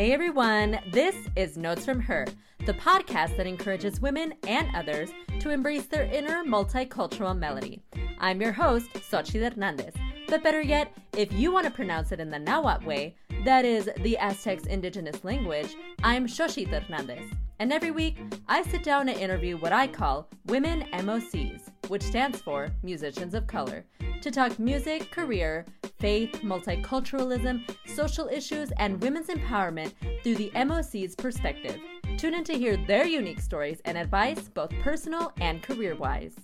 Hey everyone, this is Notes from Her, the podcast that encourages women and others to embrace their inner multicultural melody. I'm your host, Xochitl Hernandez. But better yet, if you want to pronounce it in the Nahuatl way, that is the Aztecs' indigenous language, I'm Xochitl Hernandez. And every week, I sit down and interview what I call Women MOCs, which stands for Musicians of Color, to talk music, career, faith, multiculturalism, social issues, and women's empowerment through the MOC's perspective. Tune in to hear their unique stories and advice, both personal and career wise.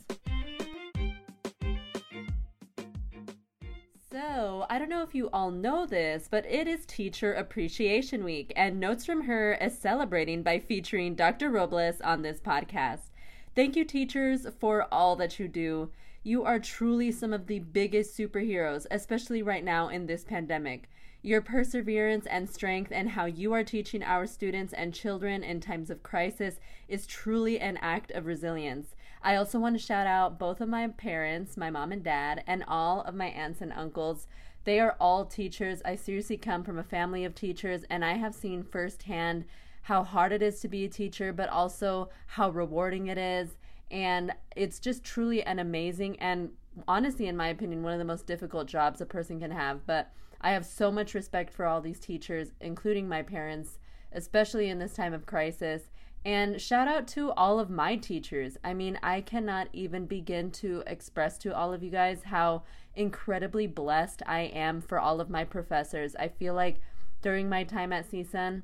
So, I don't know if you all know this, but it is Teacher Appreciation Week, and Notes from Her is celebrating by featuring Dr. Robles on this podcast. Thank you, teachers, for all that you do. You are truly some of the biggest superheroes, especially right now in this pandemic. Your perseverance and strength and how you are teaching our students and children in times of crisis is truly an act of resilience. I also want to shout out both of my parents, my mom and dad, and all of my aunts and uncles. They are all teachers. I seriously come from a family of teachers, and I have seen firsthand how hard it is to be a teacher, but also how rewarding it is and it's just truly an amazing and honestly in my opinion one of the most difficult jobs a person can have. But i have so much respect for all these teachers including my parents especially in this time of crisis. And shout out to all of my teachers. I mean i cannot even begin to express to all of you guys how incredibly blessed i am for all of my professors. I feel like during my time at csun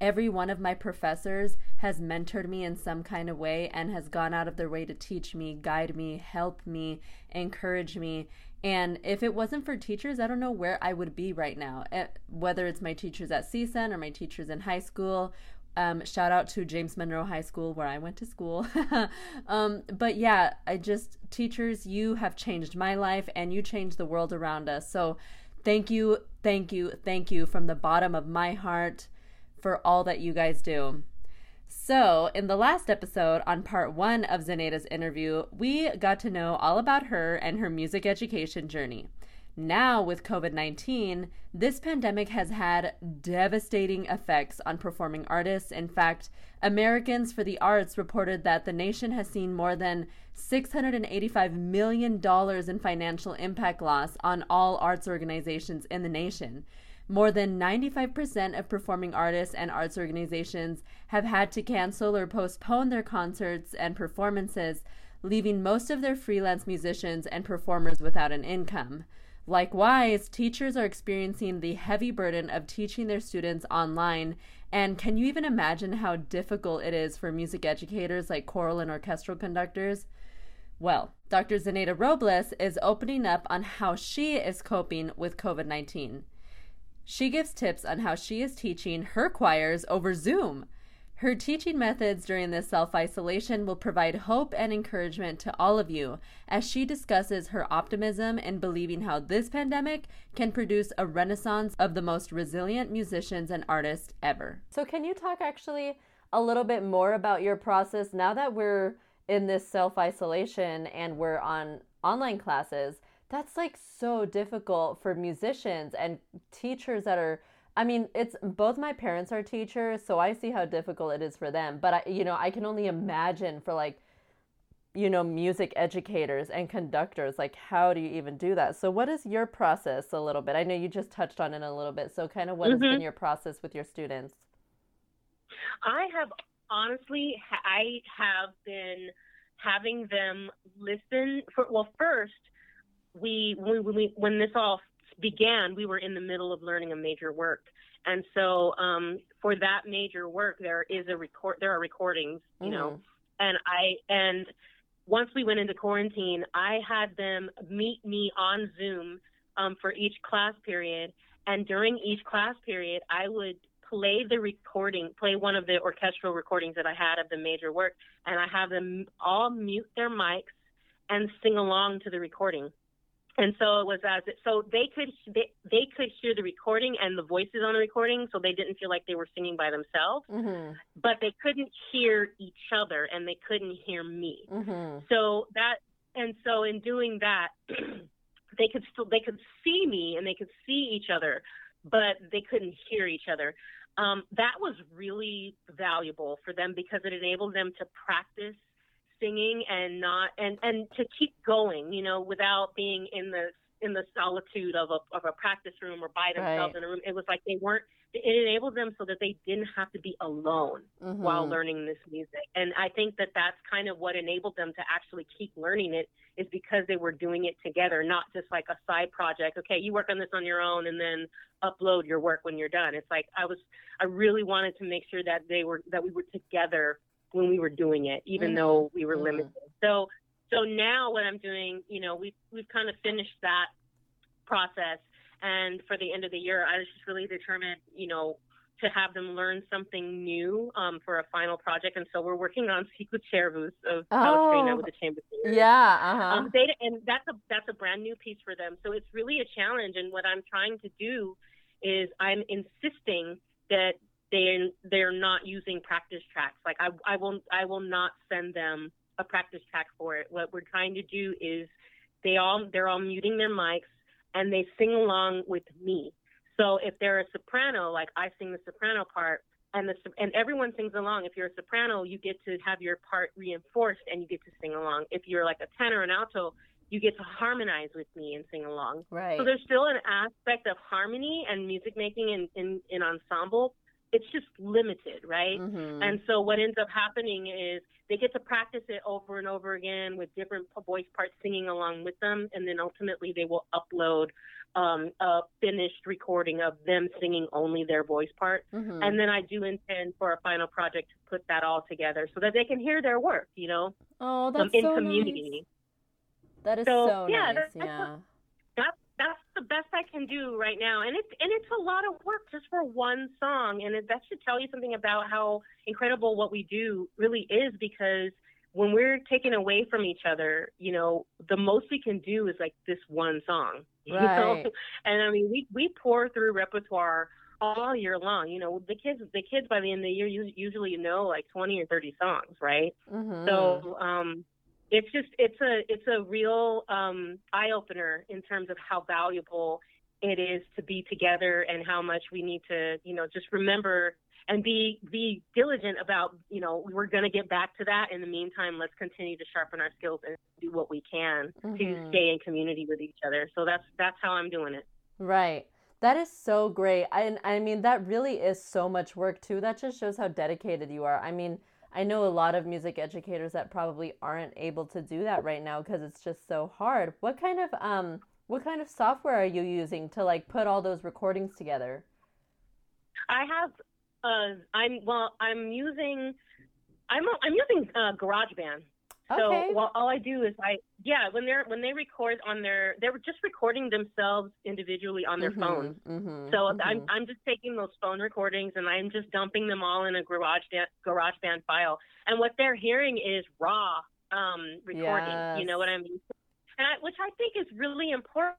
every one of my professors has mentored me in some kind of way and has gone out of their way to teach me, guide me, help me, encourage me. And if it wasn't for teachers, I don't know where I would be right now. Eh, whether it's my teachers at CSUN or my teachers in high school. Um, shout out to James Monroe High School where I went to school. um, but yeah, I just, teachers, you have changed my life and you changed the world around us. So thank you, thank you, thank you from the bottom of my heart for all that you guys do. So, in the last episode on part one of Zeneda's interview, we got to know all about her and her music education journey. Now, with COVID 19, this pandemic has had devastating effects on performing artists. In fact, Americans for the Arts reported that the nation has seen more than $685 million in financial impact loss on all arts organizations in the nation. More than 95% of performing artists and arts organizations have had to cancel or postpone their concerts and performances, leaving most of their freelance musicians and performers without an income. Likewise, teachers are experiencing the heavy burden of teaching their students online. And can you even imagine how difficult it is for music educators like choral and orchestral conductors? Well, Dr. Zeneda Robles is opening up on how she is coping with COVID 19. She gives tips on how she is teaching her choirs over Zoom. Her teaching methods during this self isolation will provide hope and encouragement to all of you as she discusses her optimism in believing how this pandemic can produce a renaissance of the most resilient musicians and artists ever. So, can you talk actually a little bit more about your process now that we're in this self isolation and we're on online classes? That's like so difficult for musicians and teachers that are I mean, it's both my parents are teachers, so I see how difficult it is for them. But I, you know, I can only imagine for like, you know, music educators and conductors, like how do you even do that? So, what is your process a little bit? I know you just touched on it a little bit. So, kind of what mm-hmm. has been mm-hmm. your process with your students? I have honestly, I have been having them listen for well, first we when we when this all began, we were in the middle of learning a major work, and so um, for that major work, there is a record. There are recordings, you mm-hmm. know, and I and once we went into quarantine, I had them meet me on Zoom um, for each class period, and during each class period, I would play the recording, play one of the orchestral recordings that I had of the major work, and I have them all mute their mics and sing along to the recording and so it was as it, so they could they, they could hear the recording and the voices on the recording so they didn't feel like they were singing by themselves mm-hmm. but they couldn't hear each other and they couldn't hear me mm-hmm. so that and so in doing that they could still they could see me and they could see each other but they couldn't hear each other um, that was really valuable for them because it enabled them to practice singing and not and and to keep going you know without being in the in the solitude of a of a practice room or by themselves right. in a room it was like they weren't it enabled them so that they didn't have to be alone mm-hmm. while learning this music. And I think that that's kind of what enabled them to actually keep learning it is because they were doing it together, not just like a side project. Okay, you work on this on your own and then upload your work when you're done. It's like I was I really wanted to make sure that they were that we were together when we were doing it, even mm-hmm. though we were limited. So so now what I'm doing, you know, we we've kind of finished that process and for the end of the year, I was just really determined, you know, to have them learn something new um, for a final project. And so we're working on Sicut Cervus of oh, Palestrina with the Chamber. Yeah. Uh-huh. Um, they, and that's a, that's a brand new piece for them. So it's really a challenge. And what I'm trying to do is I'm insisting that they they're not using practice tracks. Like I, I will I will not send them a practice track for it. What we're trying to do is they all they're all muting their mics and they sing along with me. So if they're a soprano, like I sing the soprano part, and the and everyone sings along. If you're a soprano, you get to have your part reinforced and you get to sing along. If you're like a tenor and alto, you get to harmonize with me and sing along. Right. So there's still an aspect of harmony and music making in, in, in ensemble. It's just limited, right? Mm-hmm. And so what ends up happening is they get to practice it over and over again with different voice parts singing along with them, and then ultimately they will upload um, a finished recording of them singing only their voice part. Mm-hmm. And then I do intend for a final project to put that all together so that they can hear their work, you know, oh, that's um, in so community. Nice. That is so, so yeah, nice. That's, yeah. That's, that's the best I can do right now, and it's and it's a lot of work just for one song, and it, that should tell you something about how incredible what we do really is because when we're taken away from each other, you know, the most we can do is like this one song. Right. You know? And I mean, we we pour through repertoire all year long. You know, the kids the kids by the end of the year usually know like 20 or 30 songs, right? Mm-hmm. So, um it's just it's a it's a real um, eye opener in terms of how valuable it is to be together and how much we need to you know just remember and be be diligent about you know we're going to get back to that. In the meantime let's continue to sharpen our skills and do what we can mm-hmm. to stay in community with each other. So that's that's how i'm doing it. Right. That is so great. And I, I mean that really is so much work too. That just shows how dedicated you are. I mean I know a lot of music educators that probably aren't able to do that right now because it's just so hard. What kind of um what kind of software are you using to like put all those recordings together? I have uh I'm well I'm using I'm I'm using uh, GarageBand. Okay. So well, all I do is I yeah when they're when they record on their they were just recording themselves individually on their mm-hmm, phones. Mm-hmm, so mm-hmm. I'm I'm just taking those phone recordings and I'm just dumping them all in a garage GarageBand file. And what they're hearing is raw um, recording. Yes. You know what I mean? And I, which I think is really important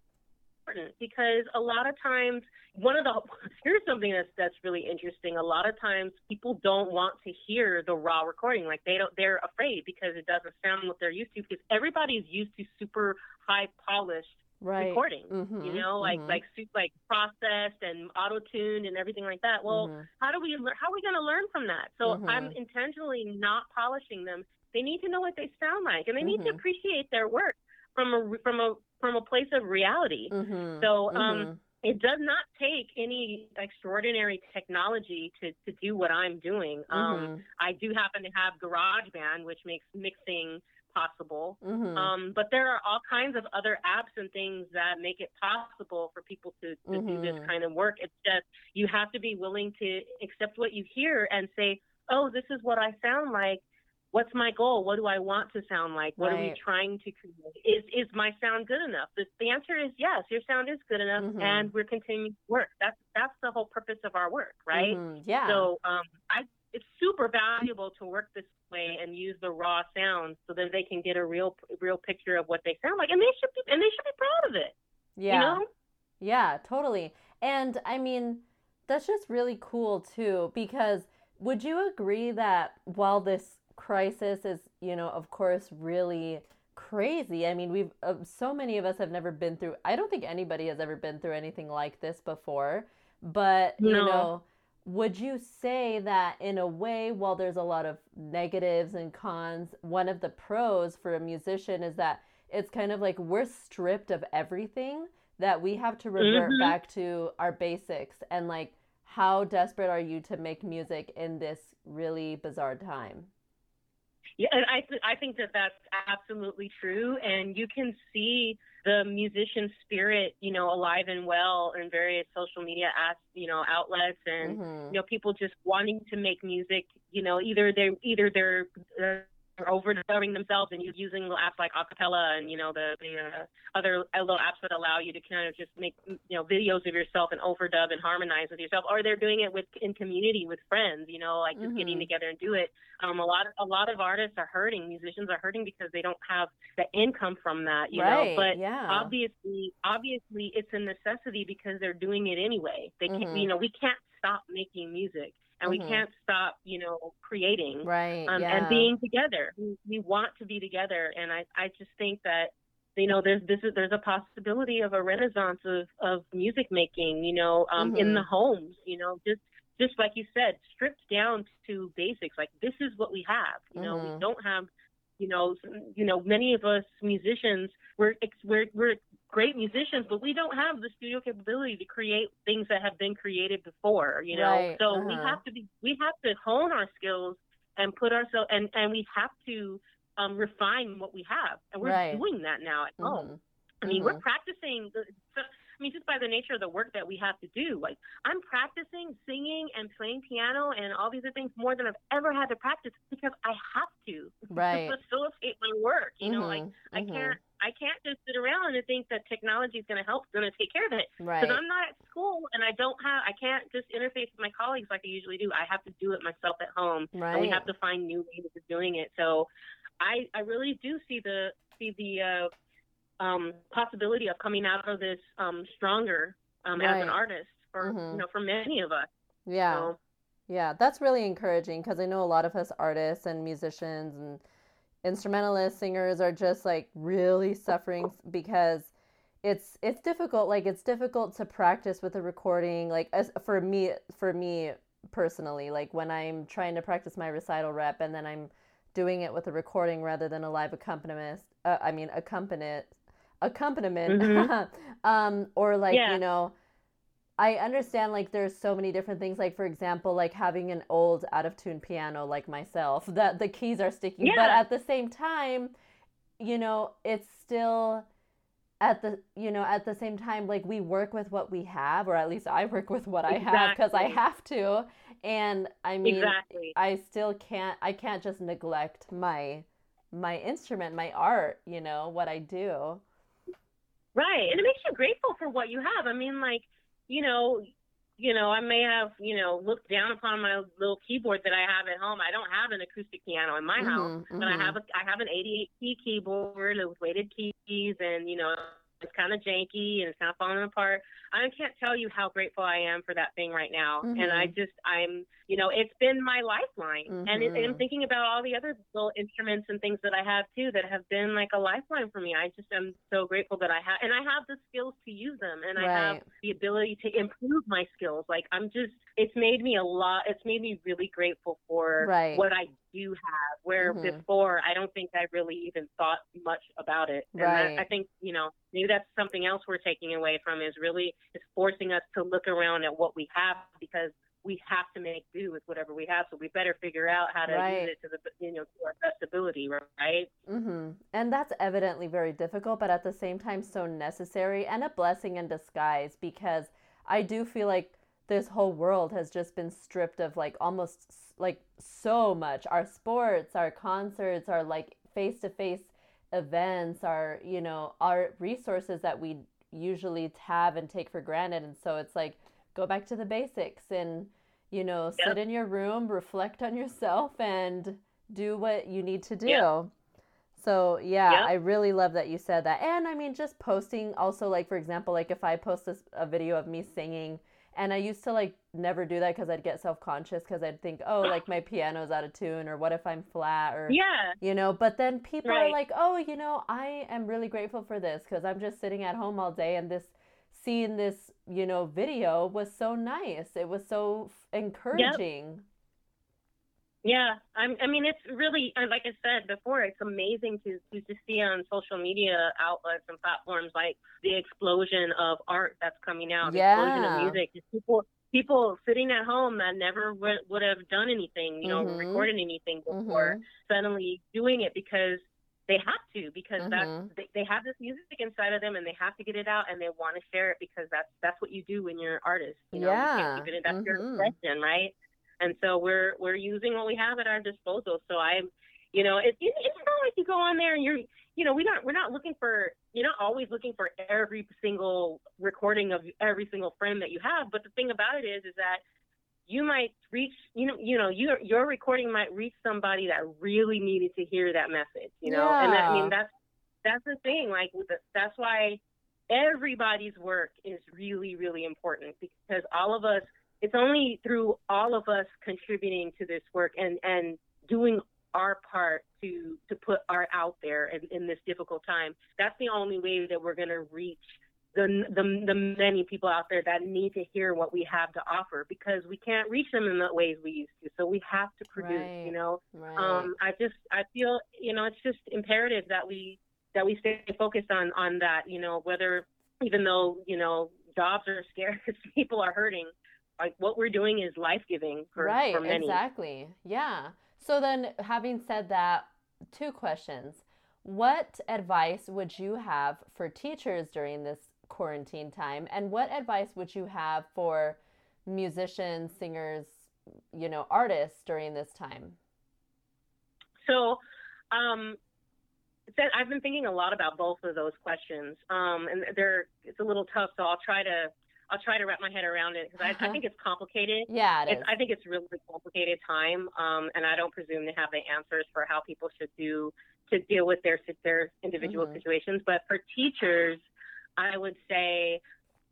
because a lot of times one of the here's something that's that's really interesting. A lot of times people don't want to hear the raw recording. Like they don't they're afraid because it doesn't sound what they're used to because everybody's used to super high polished right. recording. Mm-hmm, you know, like mm-hmm. like like processed and auto tuned and everything like that. Well, mm-hmm. how do we how are we going to learn from that? So mm-hmm. I'm intentionally not polishing them. They need to know what they sound like and they need to mm-hmm. appreciate their work from a from a from a place of reality. Mm-hmm. So um, mm-hmm. it does not take any extraordinary technology to, to do what I'm doing. Um, mm-hmm. I do happen to have GarageBand, which makes mixing possible. Mm-hmm. Um, but there are all kinds of other apps and things that make it possible for people to, to do this mm-hmm. kind of work. It's just you have to be willing to accept what you hear and say, oh, this is what I sound like what's my goal? What do I want to sound like? What right. are we trying to create? Is is my sound good enough? The, the answer is yes. Your sound is good enough, mm-hmm. and we're continuing to work. That's that's the whole purpose of our work, right? Mm-hmm. Yeah. So um, I it's super valuable to work this way and use the raw sound so that they can get a real real picture of what they sound like, and they should be and they should be proud of it. Yeah. You know? Yeah, totally. And I mean, that's just really cool too because would you agree that while this crisis is, you know, of course, really crazy. I mean, we've uh, so many of us have never been through. I don't think anybody has ever been through anything like this before. But no. you know, would you say that in a way, while there's a lot of negatives and cons, one of the pros for a musician is that it's kind of like we're stripped of everything that we have to revert mm-hmm. back to our basics and like how desperate are you to make music in this really bizarre time? Yeah, and I th- I think that that's absolutely true, and you can see the musician spirit, you know, alive and well in various social media as you know outlets, and mm-hmm. you know people just wanting to make music. You know, either they either they're uh, overdubbing themselves and using apps like Acapella and you know the the uh, other little apps that allow you to kind of just make you know videos of yourself and overdub and harmonize with yourself, or they're doing it with in community with friends, you know, like just mm-hmm. getting together and do it. Um, a lot of a lot of artists are hurting, musicians are hurting because they don't have the income from that, you right, know. But yeah. obviously, obviously, it's a necessity because they're doing it anyway. They can, mm-hmm. you know, we can't stop making music and mm-hmm. we can't stop, you know, creating right um, yeah. and being together. We, we want to be together, and I I just think that you know there's this is there's a possibility of a renaissance of of music making, you know, um, mm-hmm. in the homes, you know, just just like you said, stripped down to basics. Like this is what we have. You know, mm-hmm. we don't have you know, you know, many of us musicians, we're we're we're great musicians, but we don't have the studio capability to create things that have been created before, you know. Right. So uh-huh. we have to be we have to hone our skills and put ourselves and and we have to um, refine what we have, and we're right. doing that now at mm-hmm. home. I mean, mm-hmm. we're practicing. The, so, I mean, just by the nature of the work that we have to do, like I'm practicing singing and playing piano and all these other things more than I've ever had to practice because I have to right. to facilitate my work. You mm-hmm. know, like I mm-hmm. can't I can't just sit around and think that technology is going to help, going to take care of it. Right. Because I'm not at school and I don't have, I can't just interface with my colleagues like I usually do. I have to do it myself at home, right. and we have to find new ways of doing it. So, I I really do see the see the uh, um, possibility of coming out of this um, stronger um, right. as an artist for mm-hmm. you know for many of us. Yeah. So, yeah, that's really encouraging because I know a lot of us artists and musicians and instrumentalists, singers are just like really suffering because it's it's difficult. Like it's difficult to practice with a recording. Like as for me, for me personally, like when I'm trying to practice my recital rep and then I'm doing it with a recording rather than a live accompanist. Uh, I mean, accompaniment, accompaniment, mm-hmm. um, or like yeah. you know I understand like there's so many different things like for example like having an old out of tune piano like myself that the keys are sticky yeah. but at the same time you know it's still at the you know at the same time like we work with what we have or at least I work with what exactly. I have cuz I have to and I mean exactly. I still can't I can't just neglect my my instrument my art you know what I do right and it makes you grateful for what you have I mean like you know, you know, I may have, you know, looked down upon my little keyboard that I have at home. I don't have an acoustic piano in my mm-hmm, house, mm-hmm. but I have a I have an 88 key keyboard with weighted keys, and you know, it's kind of janky and it's kind of falling apart. I can't tell you how grateful I am for that thing right now. Mm-hmm. And I just, I'm, you know, it's been my lifeline. Mm-hmm. And, it, and I'm thinking about all the other little instruments and things that I have too that have been like a lifeline for me. I just am so grateful that I have, and I have the skills to use them, and right. I have the ability to improve my skills. Like I'm just, it's made me a lot. It's made me really grateful for right. what I do have. Where mm-hmm. before I don't think I really even thought much about it. And right. that, I think you know maybe that's something else we're taking away from is really is forcing us to look around at what we have because we have to make do with whatever we have. So we better figure out how to right. use it to the you know to our best ability, right? Mm-hmm. And that's evidently very difficult, but at the same time so necessary and a blessing in disguise because I do feel like this whole world has just been stripped of like almost like so much our sports our concerts our like face to face events our you know our resources that we usually have and take for granted and so it's like go back to the basics and you know yep. sit in your room reflect on yourself and do what you need to do yep. so yeah yep. i really love that you said that and i mean just posting also like for example like if i post this, a video of me singing and I used to like never do that because I'd get self conscious because I'd think, oh, like my piano's out of tune, or what if I'm flat, or yeah, you know. But then people right. are like, oh, you know, I am really grateful for this because I'm just sitting at home all day, and this seeing this, you know, video was so nice. It was so encouraging. Yep. Yeah, I'm, I mean, it's really uh, like I said before. It's amazing to, to to see on social media outlets and platforms like the explosion of art that's coming out, the yeah. explosion of music. People people sitting at home that never would, would have done anything, you know, mm-hmm. recorded anything before, mm-hmm. suddenly doing it because they have to because mm-hmm. that's they, they have this music inside of them and they have to get it out and they want to share it because that's that's what you do when you're an artist. You know, yeah. you can't keep it in that's your mm-hmm. expression, right? And so we're we're using what we have at our disposal. So I'm, you know, it, it, it's not like you go on there and you're, you know, we not we're not looking for you're not always looking for every single recording of every single frame that you have. But the thing about it is, is that you might reach you know you know your your recording might reach somebody that really needed to hear that message you know yeah. and that, i mean that's that's the thing like that's why everybody's work is really really important because all of us it's only through all of us contributing to this work and and doing our part to to put art out there in, in this difficult time that's the only way that we're going to reach the, the the many people out there that need to hear what we have to offer because we can't reach them in the ways we used to. So we have to produce. Right. You know, right. um, I just I feel you know it's just imperative that we that we stay focused on on that. You know, whether even though you know jobs are scarce, people are hurting. Like what we're doing is life giving for, right, for many. Exactly. Yeah. So then, having said that, two questions. What advice would you have for teachers during this quarantine time and what advice would you have for musicians singers you know artists during this time so um I've been thinking a lot about both of those questions, um, and they're it's a little tough. So I'll try to I'll try to wrap my head around it because I, I, uh-huh. think it's complicated. Yeah, it I think it's really complicated time, um, and I don't presume to have the answers for how people should do to deal with their their individual mm-hmm. situations. But for teachers, I would say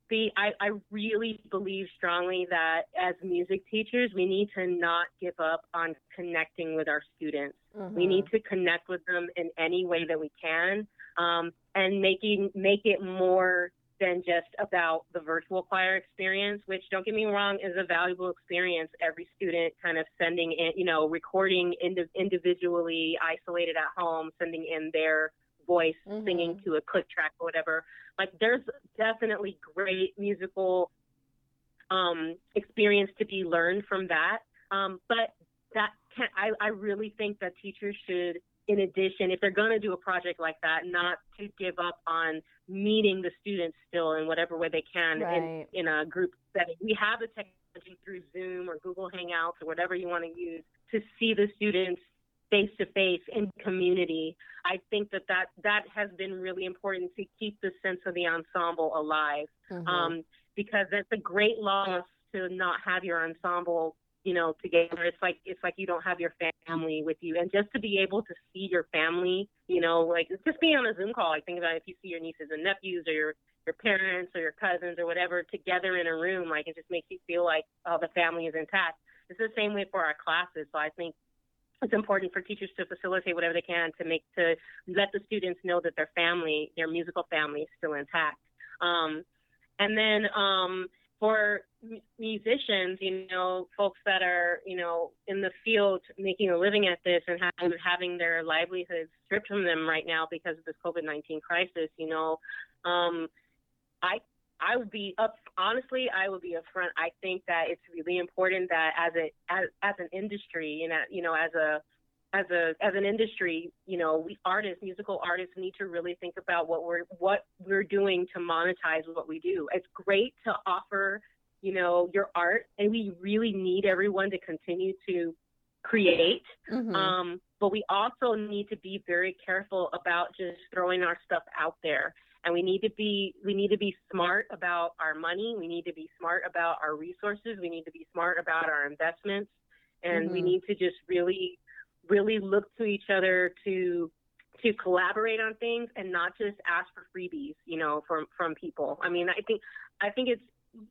the I, I really believe strongly that as music teachers, we need to not give up on connecting with our students. Mm-hmm. We need to connect with them in any way that we can, um, and making make it more than just about the virtual choir experience, which don't get me wrong is a valuable experience. Every student kind of sending in, you know, recording ind- individually, isolated at home, sending in their voice mm-hmm. singing to a click track or whatever. Like there's definitely great musical um, experience to be learned from that. Um, but that can I, I really think that teachers should, in addition, if they're going to do a project like that, not to give up on meeting the students still in whatever way they can right. in, in a group setting. We have the technology through Zoom or Google Hangouts or whatever you want to use to see the students face to face in community. I think that, that that has been really important to keep the sense of the ensemble alive mm-hmm. um, because it's a great loss to not have your ensemble you know together it's like it's like you don't have your family with you and just to be able to see your family you know like just being on a zoom call like think about if you see your nieces and nephews or your your parents or your cousins or whatever together in a room like it just makes you feel like oh the family is intact it's the same way for our classes so i think it's important for teachers to facilitate whatever they can to make to let the students know that their family, their musical family, is still intact. Um, and then um, for musicians, you know, folks that are you know in the field making a living at this and having, having their livelihoods stripped from them right now because of this COVID nineteen crisis, you know, um, I I would be up honestly, I would be upfront. I think that it's really important that as a as, as an industry and you know as a as a as an industry, you know, we artists, musical artists need to really think about what we're what we're doing to monetize what we do. It's great to offer, you know, your art and we really need everyone to continue to create. Mm-hmm. Um, but we also need to be very careful about just throwing our stuff out there and we need to be we need to be smart about our money. We need to be smart about our resources. We need to be smart about our investments. And mm-hmm. we need to just really really look to each other to to collaborate on things and not just ask for freebies you know from from people. I mean i think i think it's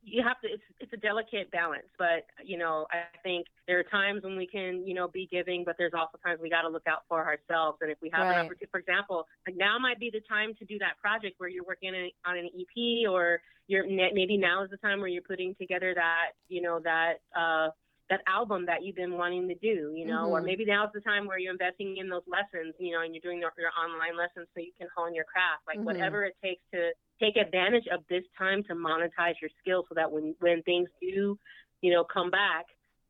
you have to it's it's a delicate balance but you know i think there are times when we can you know be giving but there's also times we got to look out for ourselves and if we have right. an opportunity for example like now might be the time to do that project where you're working on an ep or you're maybe now is the time where you're putting together that you know that uh that album that you've been wanting to do, you know, mm-hmm. or maybe now's the time where you're investing in those lessons, you know, and you're doing your, your online lessons so you can hone your craft, like mm-hmm. whatever it takes to take advantage of this time to monetize your skills so that when when things do, you know, come back,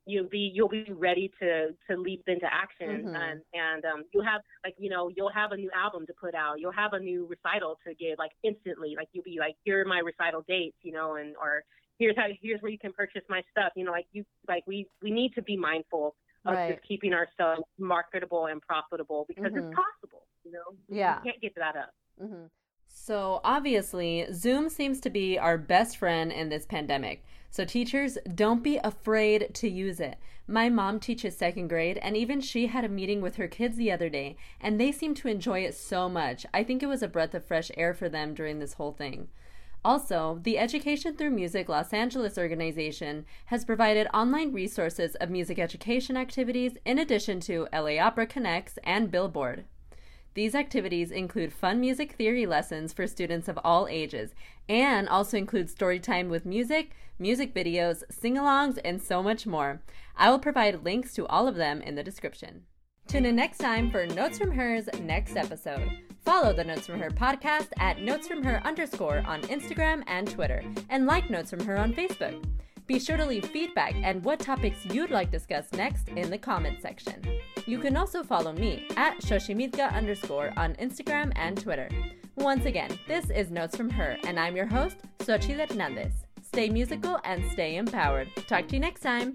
you'll be you'll be ready to to leap into action mm-hmm. and and um you'll have like you know you'll have a new album to put out you'll have a new recital to give like instantly like you'll be like here are my recital dates you know and or here's how here's where you can purchase my stuff. You know like you like we we need to be mindful of right. just keeping ourselves marketable and profitable because mm-hmm. it's possible you know? Yeah. we can't give that up. Mm-hmm. so obviously zoom seems to be our best friend in this pandemic. So teachers don't be afraid to use it. My mom teaches second grade and even she had a meeting with her kids the other day and they seem to enjoy it so much. I think it was a breath of fresh air for them during this whole thing also, the Education Through Music Los Angeles organization has provided online resources of music education activities in addition to LA Opera Connects and Billboard. These activities include fun music theory lessons for students of all ages and also include story time with music, music videos, sing alongs, and so much more. I will provide links to all of them in the description. Tune in next time for Notes from Her's next episode. Follow the Notes from Her podcast at Notes from Her underscore on Instagram and Twitter, and like Notes from Her on Facebook. Be sure to leave feedback and what topics you'd like discussed next in the comments section. You can also follow me at Xochimitka underscore on Instagram and Twitter. Once again, this is Notes from Her, and I'm your host, Xochitl Hernandez. Stay musical and stay empowered. Talk to you next time.